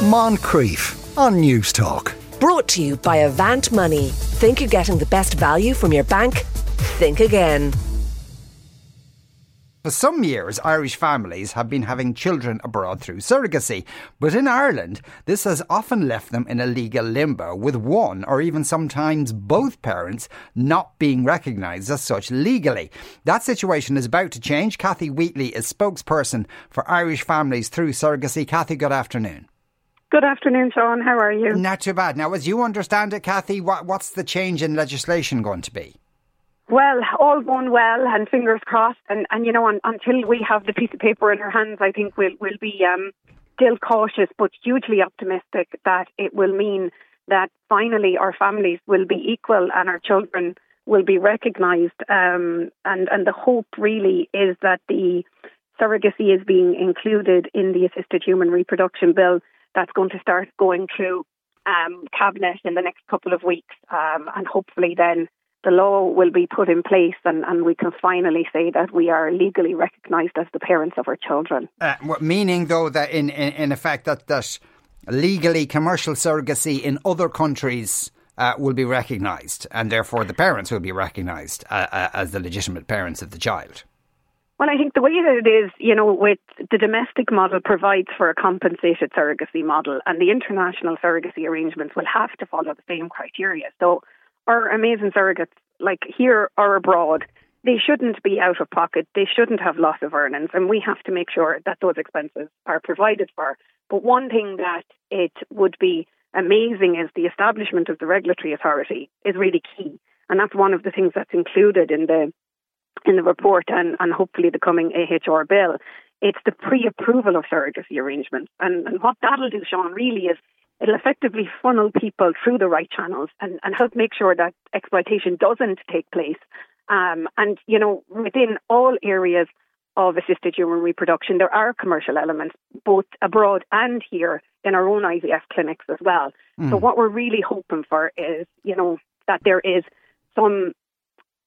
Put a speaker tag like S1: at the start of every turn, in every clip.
S1: Moncrieff on Newstalk.
S2: Brought to you by Avant Money. Think you're getting the best value from your bank? Think again.
S3: For some years, Irish families have been having children abroad through surrogacy, but in Ireland, this has often left them in a legal limbo, with one or even sometimes both parents not being recognised as such legally. That situation is about to change. Kathy Wheatley is spokesperson for Irish families through surrogacy. Kathy, good afternoon.
S4: Good afternoon, Sean. How are you?
S3: Not too bad. Now, as you understand it, Kathy, what, what's the change in legislation going to be?
S4: Well, all going well, and fingers crossed. And, and you know, un, until we have the piece of paper in our hands, I think we'll we'll be um, still cautious, but hugely optimistic that it will mean that finally our families will be equal and our children will be recognised. Um, and and the hope really is that the surrogacy is being included in the assisted human reproduction bill that's going to start going through um, cabinet in the next couple of weeks, um, and hopefully then the law will be put in place and, and we can finally say that we are legally recognised as the parents of our children.
S3: Uh, meaning, though, that in, in, in effect that, that legally commercial surrogacy in other countries uh, will be recognised and therefore the parents will be recognised uh, uh, as the legitimate parents of the child.
S4: Well, I think the way that it is, you know, with the domestic model provides for a compensated surrogacy model, and the international surrogacy arrangements will have to follow the same criteria. So, our amazing surrogates, like here or abroad, they shouldn't be out of pocket. They shouldn't have loss of earnings, and we have to make sure that those expenses are provided for. But one thing that it would be amazing is the establishment of the regulatory authority is really key, and that's one of the things that's included in the in the report and, and hopefully the coming AHR bill. It's the pre-approval of surrogacy arrangements, and, and what that'll do, Sean, really is it'll effectively funnel people through the right channels and, and help make sure that exploitation doesn't take place. Um, and, you know, within all areas of assisted human reproduction, there are commercial elements, both abroad and here in our own IVF clinics as well. Mm. So what we're really hoping for is, you know, that there is some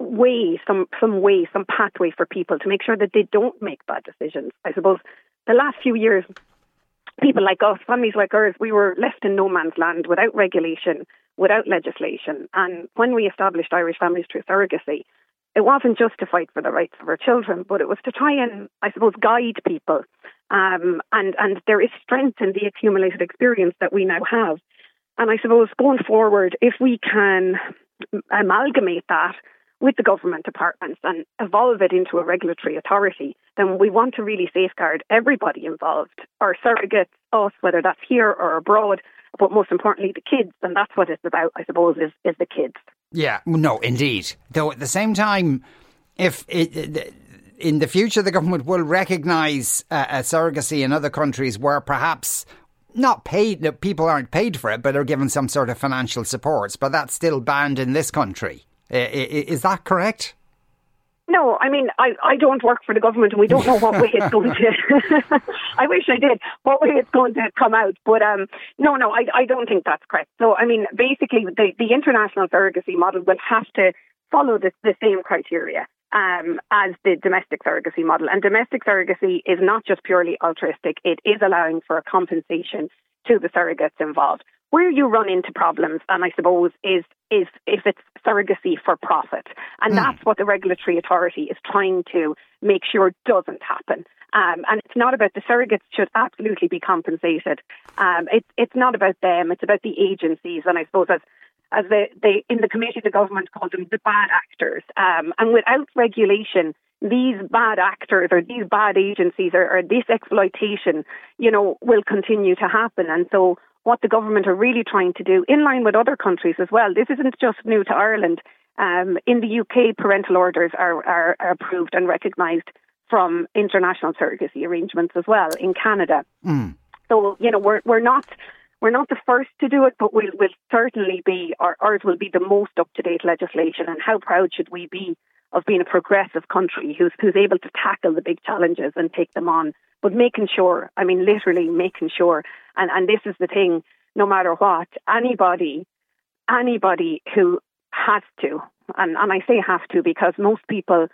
S4: way, some some way, some pathway for people to make sure that they don't make bad decisions. I suppose the last few years people like us, families like ours, we were left in no man's land without regulation, without legislation. And when we established Irish Families Through Surrogacy, it wasn't just to fight for the rights of our children, but it was to try and, I suppose, guide people. Um, and, and there is strength in the accumulated experience that we now have. And I suppose going forward, if we can amalgamate that with the government departments and evolve it into a regulatory authority, then we want to really safeguard everybody involved, our surrogates, us, whether that's here or abroad, but most importantly, the kids. And that's what it's about, I suppose, is, is the kids.
S3: Yeah, no, indeed. Though at the same time, if it, in the future the government will recognise uh, surrogacy in other countries where perhaps not paid, people aren't paid for it, but are given some sort of financial supports, but that's still banned in this country. Is that correct?
S4: No, I mean, I, I don't work for the government and we don't know what way it's going to, I wish I did, what way it's going to come out. But um, no, no, I, I don't think that's correct. So, I mean, basically, the, the international surrogacy model will have to follow the, the same criteria um, as the domestic surrogacy model. And domestic surrogacy is not just purely altruistic, it is allowing for a compensation to the surrogates involved. Where you run into problems, and I suppose, is is if it's surrogacy for profit. And mm. that's what the regulatory authority is trying to make sure doesn't happen. Um, and it's not about the surrogates should absolutely be compensated. Um, it's it's not about them. It's about the agencies. And I suppose as as they, they in the committee, the government called them the bad actors. Um, and without regulation, these bad actors or these bad agencies or, or this exploitation, you know, will continue to happen. And so what the government are really trying to do, in line with other countries as well. This isn't just new to Ireland. Um, in the UK, parental orders are, are, are approved and recognised from international surrogacy arrangements as well in Canada. Mm. So you know we're we're not we're not the first to do it, but we'll, we'll certainly be our, ours will be the most up to date legislation. And how proud should we be of being a progressive country who's who's able to tackle the big challenges and take them on but making sure, I mean, literally making sure, and, and this is the thing, no matter what, anybody, anybody who has to, and, and I say have to because most people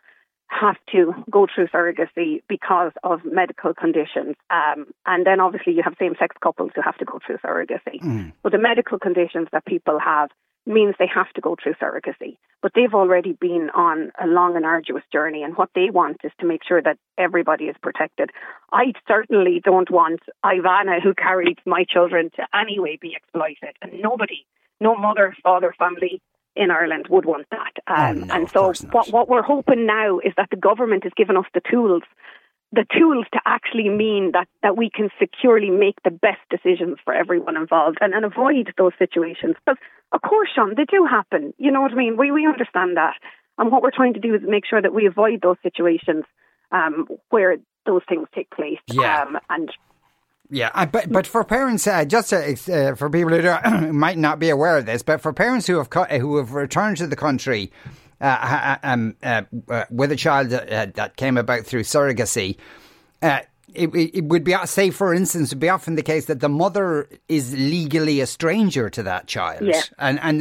S4: have to go through surrogacy because of medical conditions. Um, and then obviously you have same sex couples who have to go through surrogacy. Mm. But the medical conditions that people have means they have to go through surrogacy. But they've already been on a long and arduous journey, and what they want is to make sure that everybody is protected. I certainly don't want Ivana, who carried my children, to any way be exploited, and nobody, no mother, father, family in Ireland would want that.
S3: Oh, um, oh, no,
S4: and so, what, what we're hoping now is that the government has given us the tools the tools to actually mean that, that we can securely make the best decisions for everyone involved and, and avoid those situations. Because, of course, Sean, they do happen. You know what I mean? We, we understand that. And what we're trying to do is make sure that we avoid those situations um, where those things take place.
S3: Yeah.
S4: Um, and
S3: yeah, but but for parents, uh, just to, uh, for people who might not be aware of this, but for parents who have who have returned to the country uh, um, uh, uh, with a child uh, that came about through surrogacy, it, it, would be, say, for instance, would be often the case that the mother is legally a stranger to that child,
S4: yeah.
S3: and and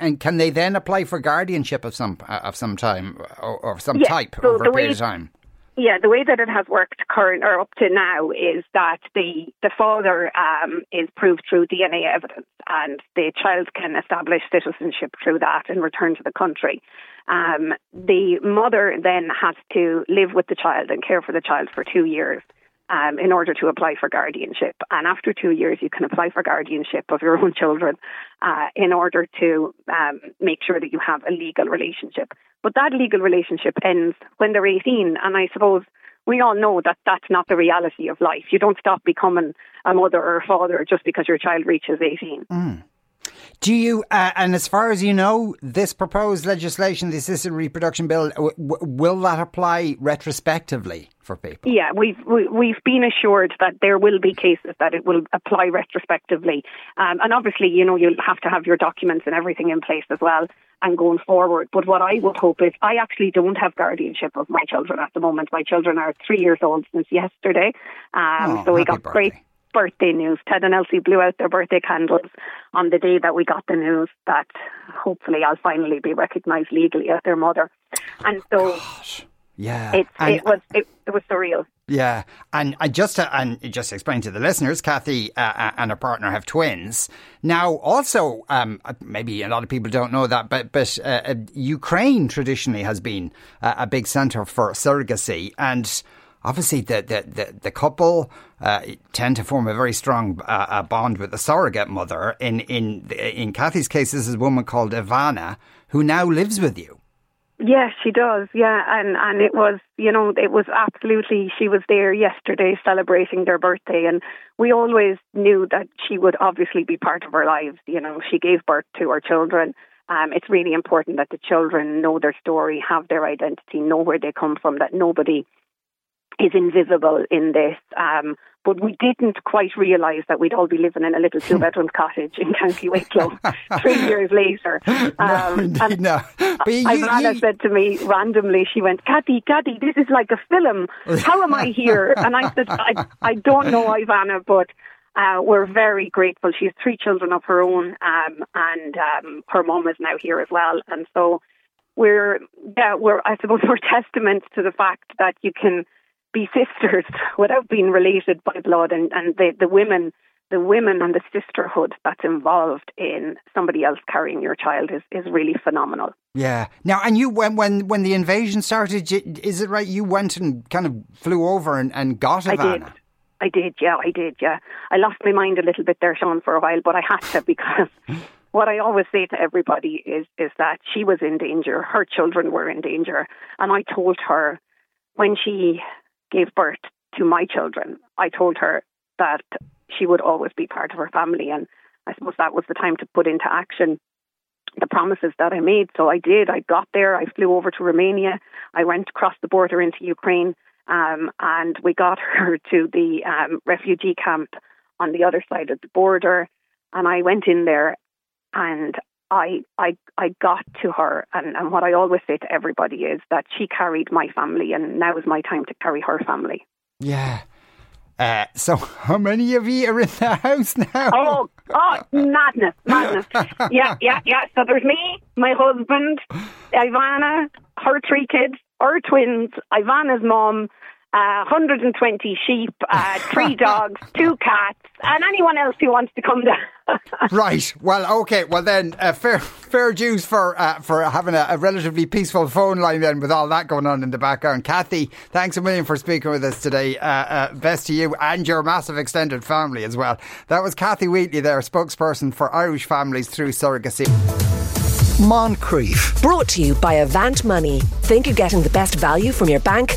S3: and can they then apply for guardianship of some of some time or, or some
S4: yeah.
S3: type
S4: so
S3: over a period of time?
S4: Yeah, the way that it has worked current or up to now is that the the father um, is proved through DNA evidence, and the child can establish citizenship through that and return to the country. Um, the mother then has to live with the child and care for the child for two years um, in order to apply for guardianship. And after two years, you can apply for guardianship of your own children uh, in order to um, make sure that you have a legal relationship. But that legal relationship ends when they're 18. And I suppose we all know that that's not the reality of life. You don't stop becoming a mother or a father just because your child reaches 18.
S3: Mm. Do you, uh, and as far as you know, this proposed legislation, the assisted reproduction bill, w- will that apply retrospectively for people?
S4: Yeah, we've we, have we have been assured that there will be cases that it will apply retrospectively, um, and obviously, you know, you'll have to have your documents and everything in place as well, and going forward. But what I would hope is, I actually don't have guardianship of my children at the moment. My children are three years old since yesterday, um,
S3: oh,
S4: so we got
S3: birthday.
S4: great birthday news. Ted and Elsie blew out their birthday candles on the day that we got the news that hopefully I'll finally be recognised legally as their mother. And so,
S3: Gosh. yeah,
S4: it, it was it, it was surreal.
S3: Yeah, and I just to, and just to explain to the listeners, Kathy uh, uh, and her partner have twins. Now, also, um, maybe a lot of people don't know that, but but uh, uh Ukraine traditionally has been a big centre for surrogacy, and obviously the the the, the couple uh, tend to form a very strong uh, bond with the surrogate mother. In in in Kathy's case, this is a woman called Ivana who now lives with you.
S4: Yes, she does. Yeah, and and it was, you know, it was absolutely. She was there yesterday celebrating their birthday, and we always knew that she would obviously be part of our lives. You know, she gave birth to our children. Um, it's really important that the children know their story, have their identity, know where they come from. That nobody is invisible in this. Um, but we didn't quite realise that we'd all be living in a little two bedroom cottage in County Wicklow three years later.
S3: Um, no, indeed, no.
S4: But you, Ivana you... said to me randomly, she went, Kathy, Kathy, this is like a film. How am I here? and I said, I, I don't know, Ivana, but uh, we're very grateful. She has three children of her own, um, and um, her mum is now here as well. And so we're, yeah, we're, I suppose we're testament to the fact that you can be sisters without being related by blood and, and the, the women the women and the sisterhood that's involved in somebody else carrying your child is, is really phenomenal.
S3: Yeah. Now, and you when when when the invasion started, is it right? You went and kind of flew over and, and got Ivana.
S4: I did. I did. Yeah, I did. Yeah, I lost my mind a little bit there, Sean, for a while, but I had to because what I always say to everybody is is that she was in danger. Her children were in danger, and I told her when she gave birth to my children, I told her that she would always be part of her family. And I suppose that was the time to put into action the promises that I made. So I did. I got there. I flew over to Romania. I went across the border into Ukraine. Um, and we got her to the um, refugee camp on the other side of the border. And I went in there and I I I got to her, and, and what I always say to everybody is that she carried my family, and now is my time to carry her family.
S3: Yeah. Uh, so, how many of you are in the house now?
S4: Oh, oh, madness, madness. yeah, yeah, yeah. So there's me, my husband, Ivana, her three kids, our twins, Ivana's mom, uh, 120 sheep, uh, three dogs, two cats, and anyone else who wants to come down.
S3: right. Well, okay. Well, then, uh, fair fair dues for uh, for having a, a, relatively peaceful phone line then with all that going on in the background. Kathy, thanks a million for speaking with us today. Uh, uh, best to you and your massive extended family as well. That was Kathy Wheatley there, spokesperson for Irish families through surrogacy.
S2: Moncrieff. Brought to you by Avant Money. Think you're getting the best value from your bank?